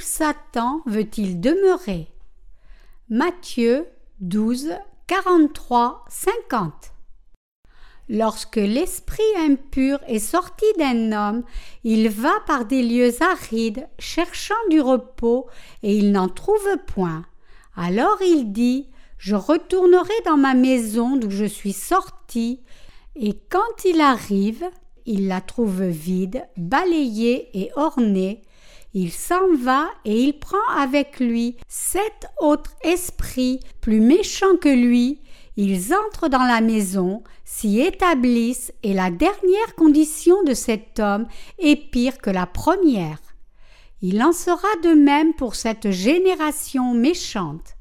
Satan veut-il demeurer? Matthieu 12, 43, 50 Lorsque l'esprit impur est sorti d'un homme, il va par des lieux arides, cherchant du repos, et il n'en trouve point. Alors il dit Je retournerai dans ma maison d'où je suis sorti, et quand il arrive, il la trouve vide, balayée et ornée. Il s'en va et il prend avec lui sept autres esprits plus méchants que lui. Ils entrent dans la maison, s'y établissent, et la dernière condition de cet homme est pire que la première. Il en sera de même pour cette génération méchante.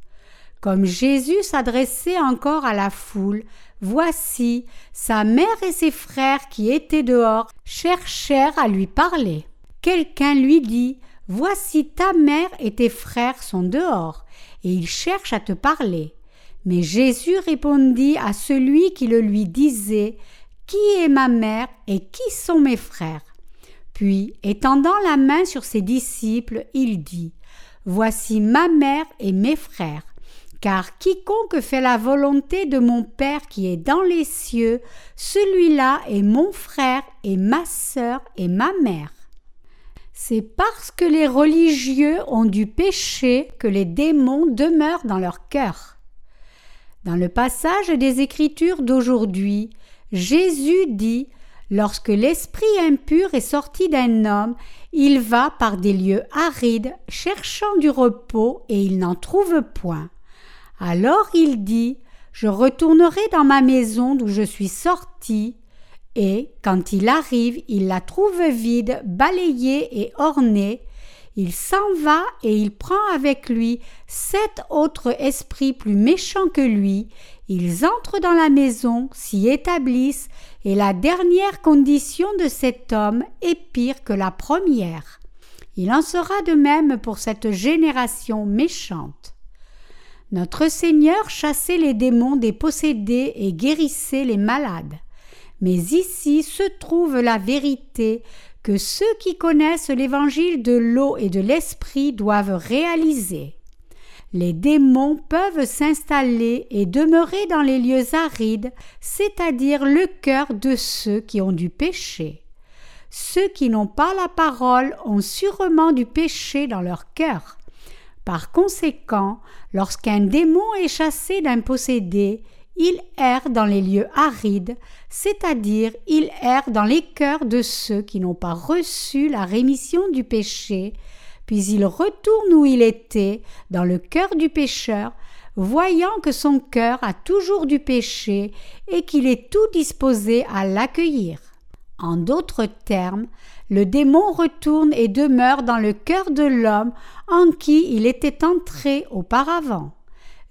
Comme Jésus s'adressait encore à la foule, voici, sa mère et ses frères qui étaient dehors cherchèrent à lui parler. Quelqu'un lui dit Voici ta mère et tes frères sont dehors, et ils cherchent à te parler. Mais Jésus répondit à celui qui le lui disait Qui est ma mère et qui sont mes frères? Puis, étendant la main sur ses disciples, il dit Voici ma mère et mes frères car quiconque fait la volonté de mon Père qui est dans les cieux, celui-là est mon frère et ma sœur et ma mère. C'est parce que les religieux ont du péché que les démons demeurent dans leur cœur. Dans le passage des Écritures d'aujourd'hui, Jésus dit Lorsque l'esprit impur est sorti d'un homme, il va par des lieux arides, cherchant du repos, et il n'en trouve point. Alors il dit Je retournerai dans ma maison d'où je suis sorti, et, quand il arrive, il la trouve vide, balayée et ornée. Il s'en va et il prend avec lui sept autres esprits plus méchants que lui. Ils entrent dans la maison, s'y établissent, et la dernière condition de cet homme est pire que la première. Il en sera de même pour cette génération méchante. Notre Seigneur chassait les démons des possédés et guérissait les malades. Mais ici se trouve la vérité que ceux qui connaissent l'évangile de l'eau et de l'esprit doivent réaliser. Les démons peuvent s'installer et demeurer dans les lieux arides, c'est-à-dire le cœur de ceux qui ont du péché. Ceux qui n'ont pas la parole ont sûrement du péché dans leur cœur. Par conséquent, lorsqu'un démon est chassé d'un possédé, il erre dans les lieux arides, c'est-à-dire il erre dans les cœurs de ceux qui n'ont pas reçu la rémission du péché, puis il retourne où il était, dans le cœur du pécheur, voyant que son cœur a toujours du péché et qu'il est tout disposé à l'accueillir. En d'autres termes, le démon retourne et demeure dans le cœur de l'homme en qui il était entré auparavant.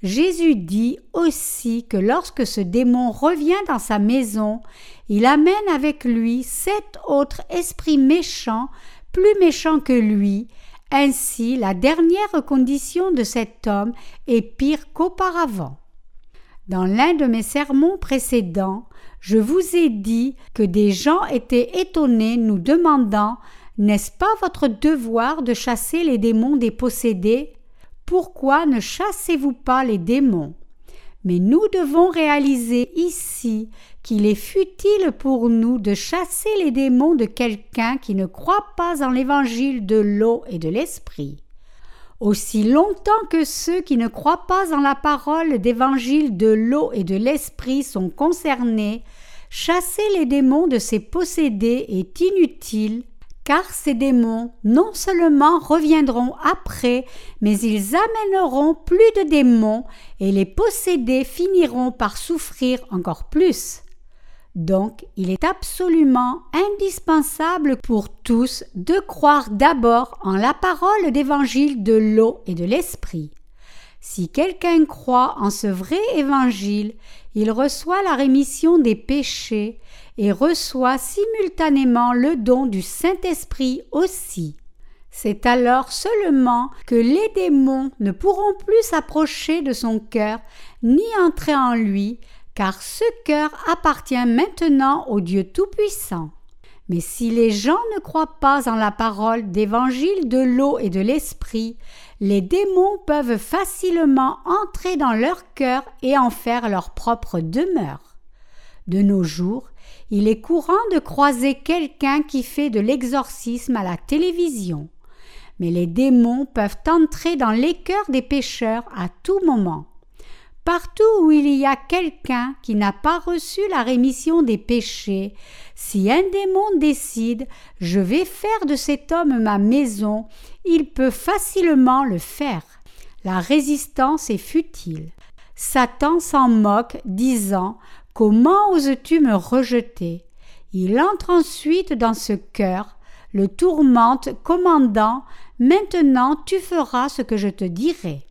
Jésus dit aussi que lorsque ce démon revient dans sa maison, il amène avec lui sept autres esprits méchants, plus méchants que lui, ainsi la dernière condition de cet homme est pire qu'auparavant. Dans l'un de mes sermons précédents, je vous ai dit que des gens étaient étonnés nous demandant N'est-ce pas votre devoir de chasser les démons des possédés Pourquoi ne chassez-vous pas les démons? Mais nous devons réaliser ici qu'il est futile pour nous de chasser les démons de quelqu'un qui ne croit pas en l'évangile de l'eau et de l'esprit. Aussi longtemps que ceux qui ne croient pas en la parole d'évangile de l'eau et de l'esprit sont concernés, chasser les démons de ces possédés est inutile, car ces démons non seulement reviendront après, mais ils amèneront plus de démons, et les possédés finiront par souffrir encore plus. Donc, il est absolument indispensable pour tous de croire d'abord en la parole d'évangile de l'eau et de l'esprit. Si quelqu'un croit en ce vrai évangile, il reçoit la rémission des péchés et reçoit simultanément le don du Saint-Esprit aussi. C'est alors seulement que les démons ne pourront plus s'approcher de son cœur ni entrer en lui, car ce cœur appartient maintenant au Dieu Tout-Puissant. Mais si les gens ne croient pas en la parole d'évangile de l'eau et de l'esprit, les démons peuvent facilement entrer dans leur cœur et en faire leur propre demeure. De nos jours, il est courant de croiser quelqu'un qui fait de l'exorcisme à la télévision. Mais les démons peuvent entrer dans les cœurs des pécheurs à tout moment. Partout où il y a quelqu'un qui n'a pas reçu la rémission des péchés, si un démon décide je vais faire de cet homme ma maison, il peut facilement le faire. La résistance est futile. Satan s'en moque, disant Comment oses-tu me rejeter? Il entre ensuite dans ce cœur, le tourmente, commandant Maintenant tu feras ce que je te dirai.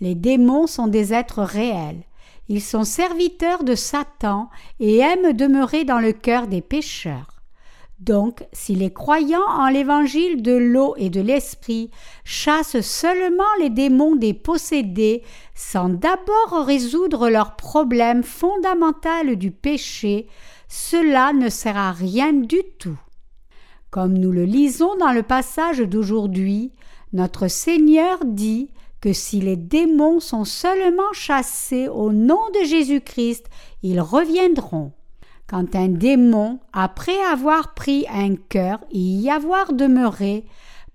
Les démons sont des êtres réels. Ils sont serviteurs de Satan et aiment demeurer dans le cœur des pécheurs. Donc, si les croyants en l'évangile de l'eau et de l'esprit chassent seulement les démons des possédés sans d'abord résoudre leur problème fondamental du péché, cela ne sert à rien du tout. Comme nous le lisons dans le passage d'aujourd'hui, notre Seigneur dit que si les démons sont seulement chassés au nom de Jésus-Christ, ils reviendront. Quand un démon, après avoir pris un cœur et y avoir demeuré,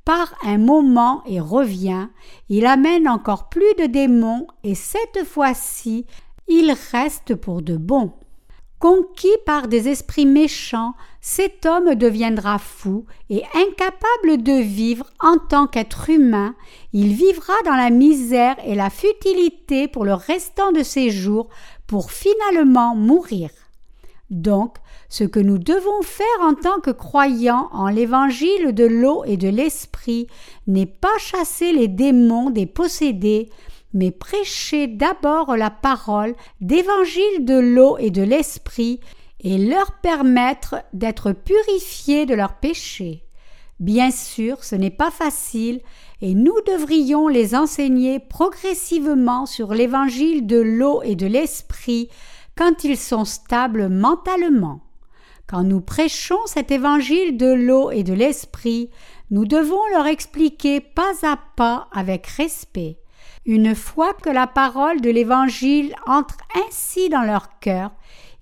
part un moment et revient, il amène encore plus de démons et cette fois-ci, il reste pour de bon. Conquis par des esprits méchants, cet homme deviendra fou et incapable de vivre en tant qu'être humain, il vivra dans la misère et la futilité pour le restant de ses jours pour finalement mourir. Donc, ce que nous devons faire en tant que croyants en l'évangile de l'eau et de l'esprit n'est pas chasser les démons des possédés, mais prêcher d'abord la parole d'évangile de l'eau et de l'esprit et leur permettre d'être purifiés de leurs péchés. Bien sûr, ce n'est pas facile, et nous devrions les enseigner progressivement sur l'évangile de l'eau et de l'esprit quand ils sont stables mentalement. Quand nous prêchons cet évangile de l'eau et de l'esprit, nous devons leur expliquer pas à pas avec respect. Une fois que la parole de l'Évangile entre ainsi dans leur cœur,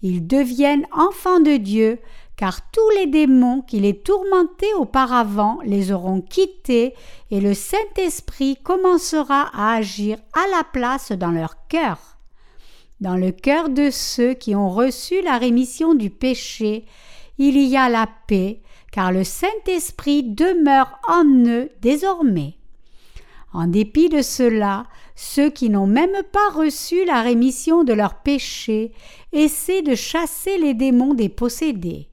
ils deviennent enfants de Dieu, car tous les démons qui les tourmentaient auparavant les auront quittés, et le Saint-Esprit commencera à agir à la place dans leur cœur. Dans le cœur de ceux qui ont reçu la rémission du péché, il y a la paix, car le Saint-Esprit demeure en eux désormais. En dépit de cela, ceux qui n'ont même pas reçu la rémission de leurs péchés essaient de chasser les démons des possédés.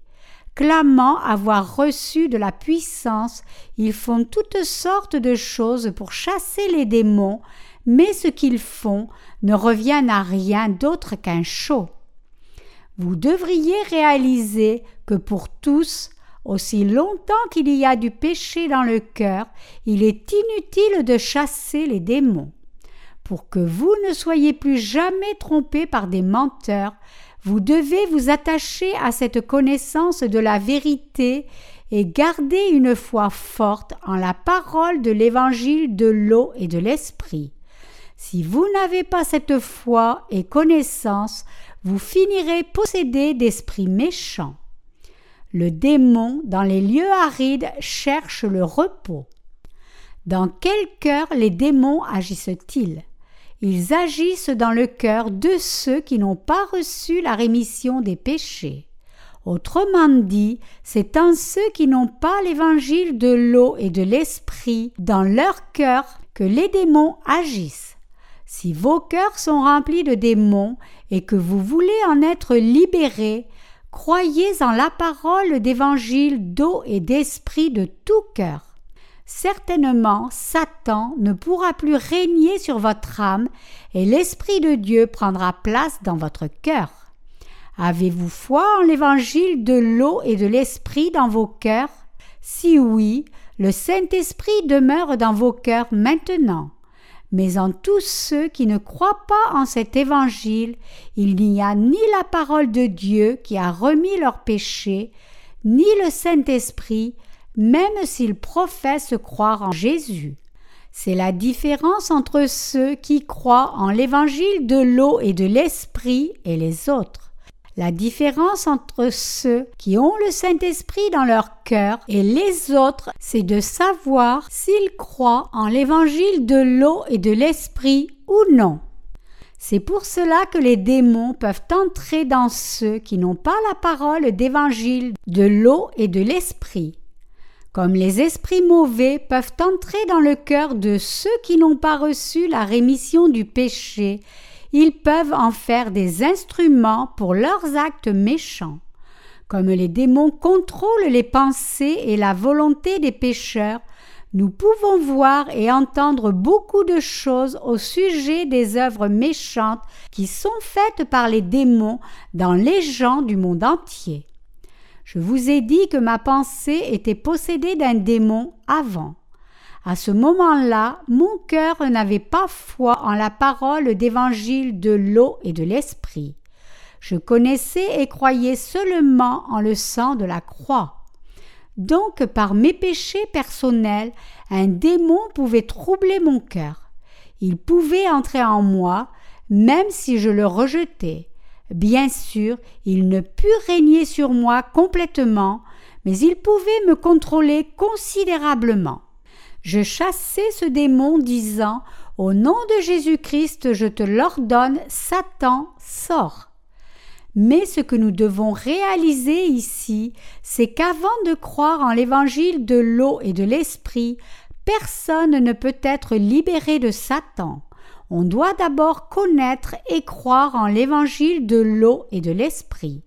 Clamant avoir reçu de la puissance, ils font toutes sortes de choses pour chasser les démons, mais ce qu'ils font ne revient à rien d'autre qu'un show. Vous devriez réaliser que pour tous, aussi longtemps qu'il y a du péché dans le cœur, il est inutile de chasser les démons. Pour que vous ne soyez plus jamais trompés par des menteurs, vous devez vous attacher à cette connaissance de la vérité et garder une foi forte en la parole de l'évangile de l'eau et de l'esprit. Si vous n'avez pas cette foi et connaissance, vous finirez possédé d'esprits méchants. Le démon, dans les lieux arides, cherche le repos. Dans quel cœur les démons agissent-ils? Ils agissent dans le cœur de ceux qui n'ont pas reçu la rémission des péchés. Autrement dit, c'est en ceux qui n'ont pas l'évangile de l'eau et de l'esprit dans leur cœur que les démons agissent. Si vos cœurs sont remplis de démons et que vous voulez en être libérés, Croyez en la parole d'évangile d'eau et d'esprit de tout cœur. Certainement, Satan ne pourra plus régner sur votre âme et l'Esprit de Dieu prendra place dans votre cœur. Avez-vous foi en l'évangile de l'eau et de l'Esprit dans vos cœurs? Si oui, le Saint-Esprit demeure dans vos cœurs maintenant mais en tous ceux qui ne croient pas en cet évangile, il n'y a ni la parole de Dieu qui a remis leurs péchés, ni le Saint-Esprit, même s'ils professent croire en Jésus. C'est la différence entre ceux qui croient en l'évangile de l'eau et de l'esprit et les autres. La différence entre ceux qui ont le Saint-Esprit dans leur cœur et les autres, c'est de savoir s'ils croient en l'évangile de l'eau et de l'esprit ou non. C'est pour cela que les démons peuvent entrer dans ceux qui n'ont pas la parole d'évangile de l'eau et de l'esprit. Comme les esprits mauvais peuvent entrer dans le cœur de ceux qui n'ont pas reçu la rémission du péché, ils peuvent en faire des instruments pour leurs actes méchants. Comme les démons contrôlent les pensées et la volonté des pécheurs, nous pouvons voir et entendre beaucoup de choses au sujet des œuvres méchantes qui sont faites par les démons dans les gens du monde entier. Je vous ai dit que ma pensée était possédée d'un démon avant. À ce moment-là, mon cœur n'avait pas foi en la parole d'évangile de l'eau et de l'esprit. Je connaissais et croyais seulement en le sang de la croix. Donc, par mes péchés personnels, un démon pouvait troubler mon cœur. Il pouvait entrer en moi, même si je le rejetais. Bien sûr, il ne put régner sur moi complètement, mais il pouvait me contrôler considérablement. Je chassai ce démon disant Au nom de Jésus-Christ, je te l'ordonne, Satan, sors. Mais ce que nous devons réaliser ici, c'est qu'avant de croire en l'évangile de l'eau et de l'esprit, personne ne peut être libéré de Satan on doit d'abord connaître et croire en l'évangile de l'eau et de l'esprit.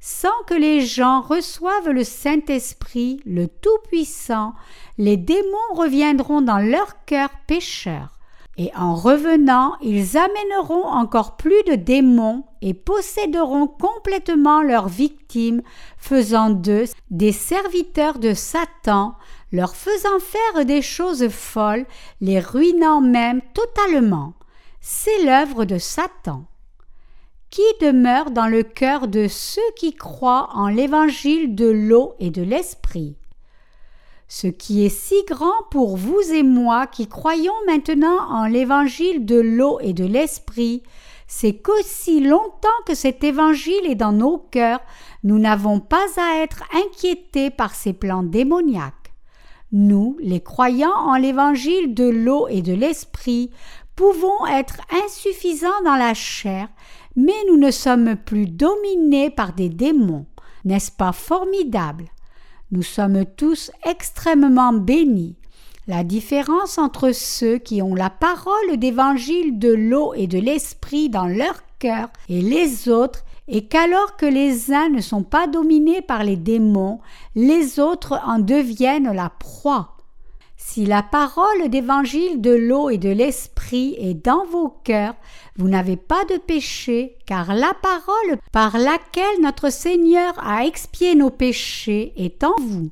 Sans que les gens reçoivent le Saint-Esprit, le Tout-Puissant, les démons reviendront dans leur cœur pécheur. Et en revenant, ils amèneront encore plus de démons et posséderont complètement leurs victimes, faisant d'eux des serviteurs de Satan, leur faisant faire des choses folles, les ruinant même totalement. C'est l'œuvre de Satan. Qui demeure dans le cœur de ceux qui croient en l'évangile de l'eau et de l'esprit? Ce qui est si grand pour vous et moi qui croyons maintenant en l'évangile de l'eau et de l'esprit, c'est qu'aussi longtemps que cet évangile est dans nos cœurs, nous n'avons pas à être inquiétés par ces plans démoniaques. Nous, les croyants en l'évangile de l'eau et de l'esprit, pouvons être insuffisants dans la chair, mais nous ne sommes plus dominés par des démons. N'est-ce pas formidable? Nous sommes tous extrêmement bénis. La différence entre ceux qui ont la parole d'évangile de l'eau et de l'esprit dans leur cœur et les autres et qu'alors que les uns ne sont pas dominés par les démons, les autres en deviennent la proie. Si la parole d'évangile de l'eau et de l'esprit est dans vos cœurs, vous n'avez pas de péché, car la parole par laquelle notre Seigneur a expié nos péchés est en vous.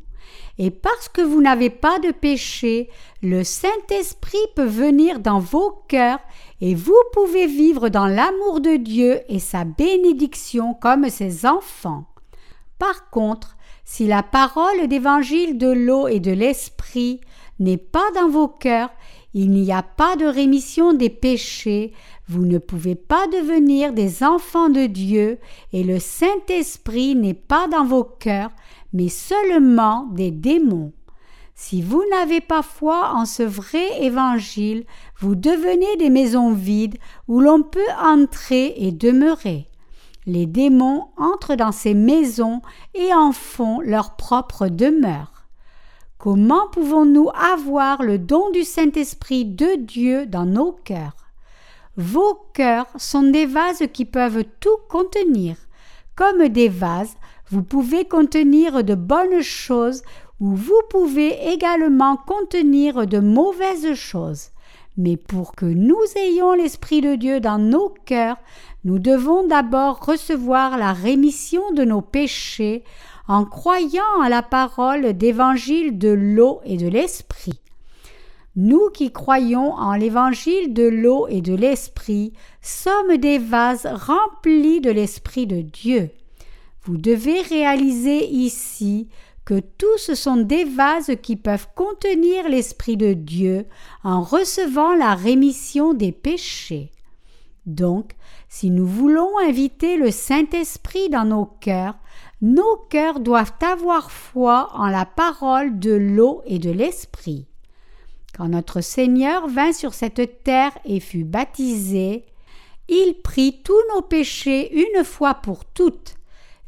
Et parce que vous n'avez pas de péché, le Saint-Esprit peut venir dans vos cœurs et vous pouvez vivre dans l'amour de Dieu et sa bénédiction comme ses enfants. Par contre, si la parole d'évangile de l'eau et de l'esprit n'est pas dans vos cœurs, il n'y a pas de rémission des péchés, vous ne pouvez pas devenir des enfants de Dieu, et le Saint-Esprit n'est pas dans vos cœurs, mais seulement des démons. Si vous n'avez pas foi en ce vrai évangile, vous devenez des maisons vides où l'on peut entrer et demeurer. Les démons entrent dans ces maisons et en font leur propre demeure. Comment pouvons-nous avoir le don du Saint-Esprit de Dieu dans nos cœurs? Vos cœurs sont des vases qui peuvent tout contenir. Comme des vases, vous pouvez contenir de bonnes choses ou vous pouvez également contenir de mauvaises choses. Mais pour que nous ayons l'Esprit de Dieu dans nos cœurs, nous devons d'abord recevoir la rémission de nos péchés en croyant à la parole d'évangile de l'eau et de l'Esprit. Nous qui croyons en l'évangile de l'eau et de l'Esprit sommes des vases remplis de l'Esprit de Dieu. Vous devez réaliser ici que tous sont des vases qui peuvent contenir l'Esprit de Dieu en recevant la rémission des péchés. Donc, si nous voulons inviter le Saint-Esprit dans nos cœurs, nos cœurs doivent avoir foi en la parole de l'eau et de l'Esprit. Quand notre Seigneur vint sur cette terre et fut baptisé, il prit tous nos péchés une fois pour toutes.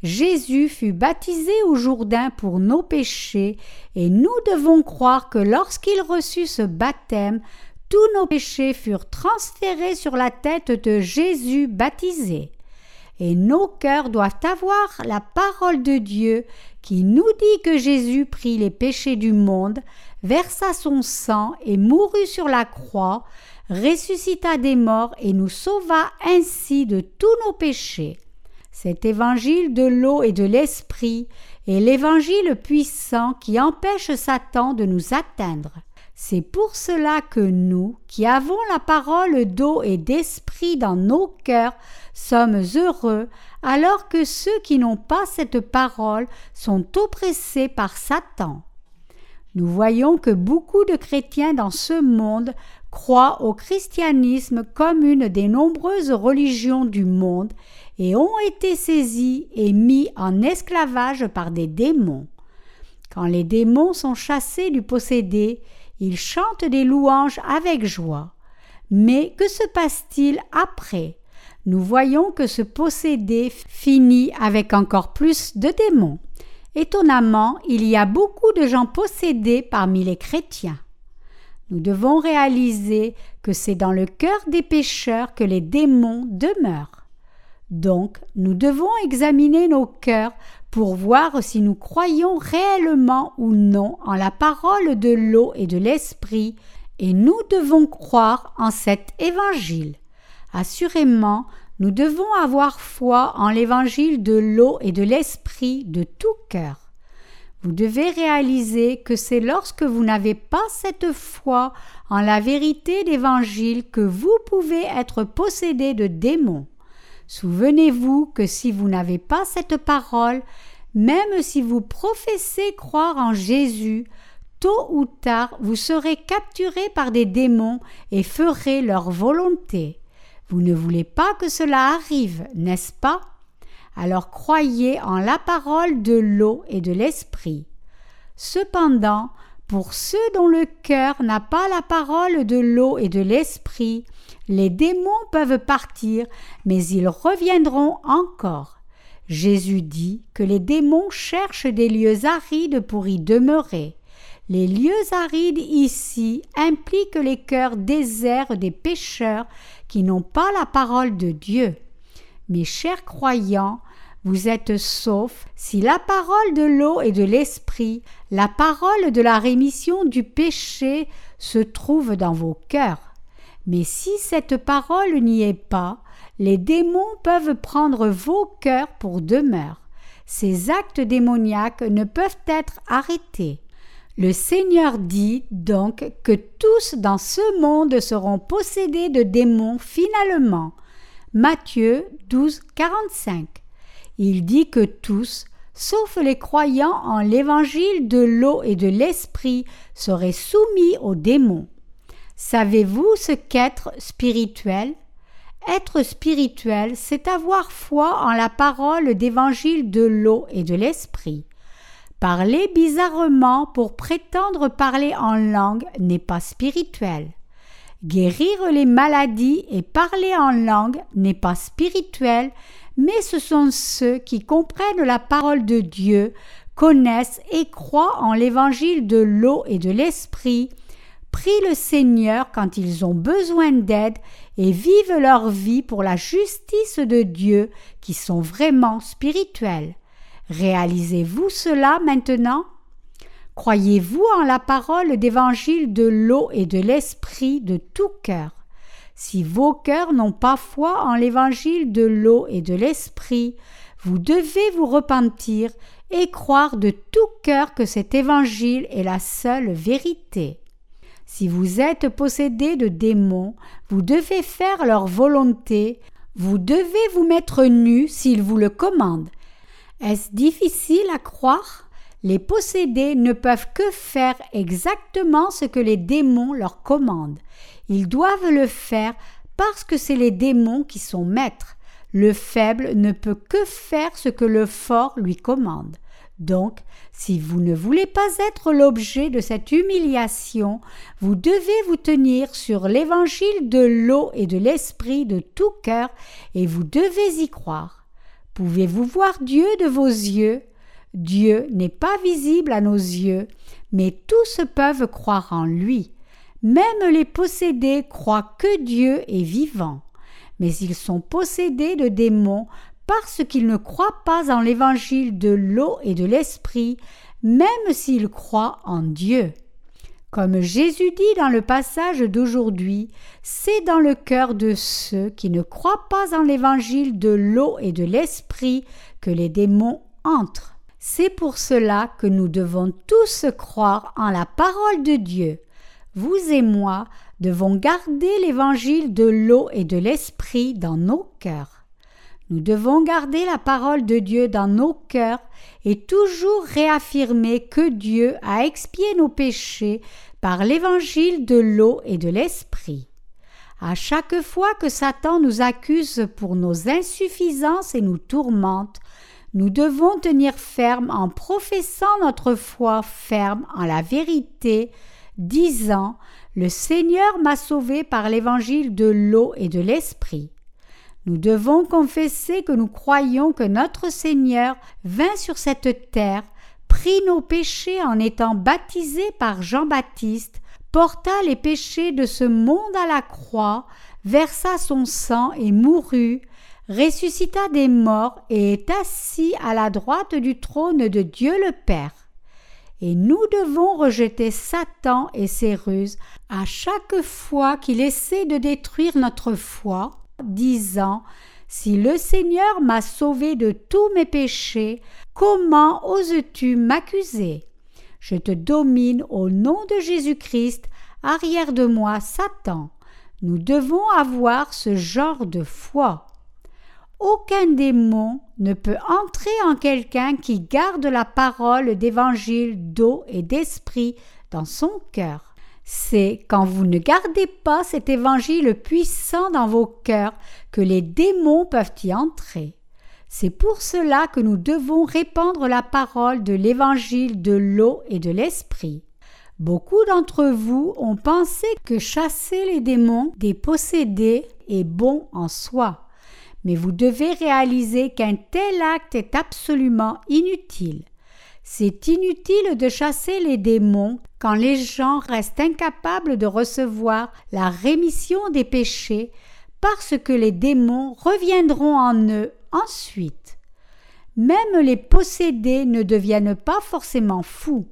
Jésus fut baptisé au Jourdain pour nos péchés, et nous devons croire que lorsqu'il reçut ce baptême, tous nos péchés furent transférés sur la tête de Jésus baptisé. Et nos cœurs doivent avoir la parole de Dieu qui nous dit que Jésus prit les péchés du monde, versa son sang et mourut sur la croix, ressuscita des morts et nous sauva ainsi de tous nos péchés. Cet évangile de l'eau et de l'esprit est l'évangile puissant qui empêche Satan de nous atteindre. C'est pour cela que nous, qui avons la parole d'eau et d'esprit dans nos cœurs, sommes heureux, alors que ceux qui n'ont pas cette parole sont oppressés par Satan. Nous voyons que beaucoup de chrétiens dans ce monde croient au christianisme comme une des nombreuses religions du monde et ont été saisis et mis en esclavage par des démons. Quand les démons sont chassés du possédé, ils chantent des louanges avec joie. Mais que se passe-t-il après? Nous voyons que ce possédé finit avec encore plus de démons. Étonnamment, il y a beaucoup de gens possédés parmi les chrétiens. Nous devons réaliser que c'est dans le cœur des pécheurs que les démons demeurent. Donc, nous devons examiner nos cœurs pour voir si nous croyons réellement ou non en la parole de l'eau et de l'esprit, et nous devons croire en cet évangile. Assurément, nous devons avoir foi en l'évangile de l'eau et de l'esprit de tout cœur. Vous devez réaliser que c'est lorsque vous n'avez pas cette foi en la vérité d'évangile que vous pouvez être possédé de démons. Souvenez-vous que si vous n'avez pas cette parole, même si vous professez croire en Jésus, tôt ou tard vous serez capturé par des démons et ferez leur volonté. Vous ne voulez pas que cela arrive, n'est-ce pas? Alors croyez en la parole de l'eau et de l'esprit. Cependant, pour ceux dont le cœur n'a pas la parole de l'eau et de l'esprit, les démons peuvent partir, mais ils reviendront encore. Jésus dit que les démons cherchent des lieux arides pour y demeurer. Les lieux arides ici impliquent les cœurs déserts des pécheurs qui n'ont pas la parole de Dieu. Mes chers croyants, vous êtes saufs si la parole de l'eau et de l'esprit, la parole de la rémission du péché se trouve dans vos cœurs. Mais si cette parole n'y est pas, les démons peuvent prendre vos cœurs pour demeure. Ces actes démoniaques ne peuvent être arrêtés. Le Seigneur dit donc que tous dans ce monde seront possédés de démons finalement. Matthieu 12, 45. Il dit que tous, sauf les croyants en l'évangile de l'eau et de l'esprit, seraient soumis aux démons. Savez-vous ce qu'être spirituel? Être spirituel, c'est avoir foi en la parole d'évangile de l'eau et de l'esprit. Parler bizarrement pour prétendre parler en langue n'est pas spirituel. Guérir les maladies et parler en langue n'est pas spirituel, mais ce sont ceux qui comprennent la parole de Dieu, connaissent et croient en l'évangile de l'eau et de l'esprit, prient le Seigneur quand ils ont besoin d'aide et vivent leur vie pour la justice de Dieu qui sont vraiment spirituels. Réalisez-vous cela maintenant? Croyez-vous en la parole d'évangile de l'eau et de l'esprit de tout cœur? Si vos cœurs n'ont pas foi en l'évangile de l'eau et de l'esprit, vous devez vous repentir et croire de tout cœur que cet évangile est la seule vérité. Si vous êtes possédé de démons, vous devez faire leur volonté, vous devez vous mettre nu s'ils vous le commandent. Est-ce difficile à croire? Les possédés ne peuvent que faire exactement ce que les démons leur commandent. Ils doivent le faire parce que c'est les démons qui sont maîtres. Le faible ne peut que faire ce que le fort lui commande. Donc, si vous ne voulez pas être l'objet de cette humiliation, vous devez vous tenir sur l'évangile de l'eau et de l'esprit de tout cœur, et vous devez y croire. Pouvez-vous voir Dieu de vos yeux? Dieu n'est pas visible à nos yeux, mais tous peuvent croire en lui. Même les possédés croient que Dieu est vivant. Mais ils sont possédés de démons parce qu'ils ne croient pas en l'évangile de l'eau et de l'esprit, même s'ils croient en Dieu. Comme Jésus dit dans le passage d'aujourd'hui, c'est dans le cœur de ceux qui ne croient pas en l'évangile de l'eau et de l'esprit que les démons entrent. C'est pour cela que nous devons tous croire en la parole de Dieu. Vous et moi devons garder l'évangile de l'eau et de l'esprit dans nos cœurs. Nous devons garder la parole de Dieu dans nos cœurs et toujours réaffirmer que Dieu a expié nos péchés par l'évangile de l'eau et de l'esprit. À chaque fois que Satan nous accuse pour nos insuffisances et nous tourmente, nous devons tenir ferme en professant notre foi ferme en la vérité, disant Le Seigneur m'a sauvé par l'évangile de l'eau et de l'esprit. Nous devons confesser que nous croyons que notre Seigneur vint sur cette terre, prit nos péchés en étant baptisé par Jean-Baptiste, porta les péchés de ce monde à la croix, versa son sang et mourut, ressuscita des morts et est assis à la droite du trône de Dieu le Père. Et nous devons rejeter Satan et ses ruses à chaque fois qu'il essaie de détruire notre foi, disant Si le Seigneur m'a sauvé de tous mes péchés, comment oses-tu m'accuser? Je te domine au nom de Jésus-Christ, arrière de moi, Satan. Nous devons avoir ce genre de foi. Aucun démon ne peut entrer en quelqu'un qui garde la parole d'évangile d'eau et d'esprit dans son cœur. C'est quand vous ne gardez pas cet évangile puissant dans vos cœurs que les démons peuvent y entrer. C'est pour cela que nous devons répandre la parole de l'évangile de l'eau et de l'esprit. Beaucoup d'entre vous ont pensé que chasser les démons des possédés est bon en soi, mais vous devez réaliser qu'un tel acte est absolument inutile. C'est inutile de chasser les démons quand les gens restent incapables de recevoir la rémission des péchés parce que les démons reviendront en eux ensuite. Même les possédés ne deviennent pas forcément fous.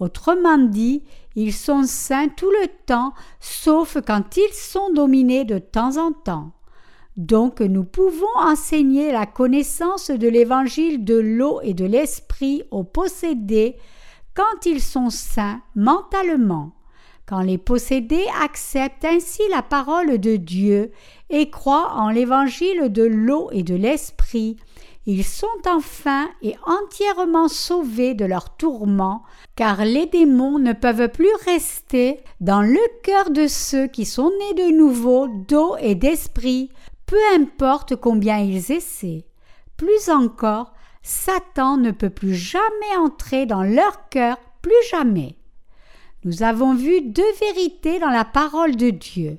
Autrement dit, ils sont saints tout le temps, sauf quand ils sont dominés de temps en temps. Donc nous pouvons enseigner la connaissance de l'évangile de l'eau et de l'esprit aux possédés quand ils sont saints mentalement. Quand les possédés acceptent ainsi la parole de Dieu et croient en l'évangile de l'eau et de l'esprit, ils sont enfin et entièrement sauvés de leurs tourments, car les démons ne peuvent plus rester dans le cœur de ceux qui sont nés de nouveau d'eau et d'esprit, peu importe combien ils essaient. Plus encore, Satan ne peut plus jamais entrer dans leur cœur, plus jamais. Nous avons vu deux vérités dans la parole de Dieu.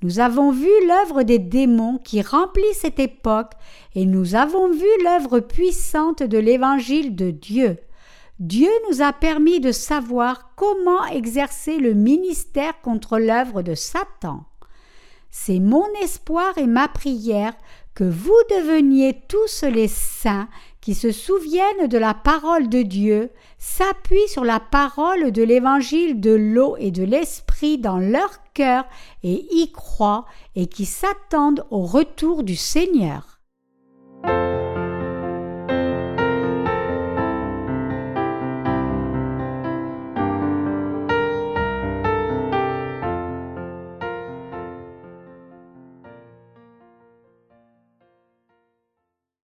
Nous avons vu l'œuvre des démons qui remplit cette époque et nous avons vu l'œuvre puissante de l'évangile de Dieu. Dieu nous a permis de savoir comment exercer le ministère contre l'œuvre de Satan. C'est mon espoir et ma prière que vous deveniez tous les saints qui se souviennent de la parole de Dieu, s'appuient sur la parole de l'évangile de l'eau et de l'esprit dans leur cœur et y croient et qui s'attendent au retour du Seigneur.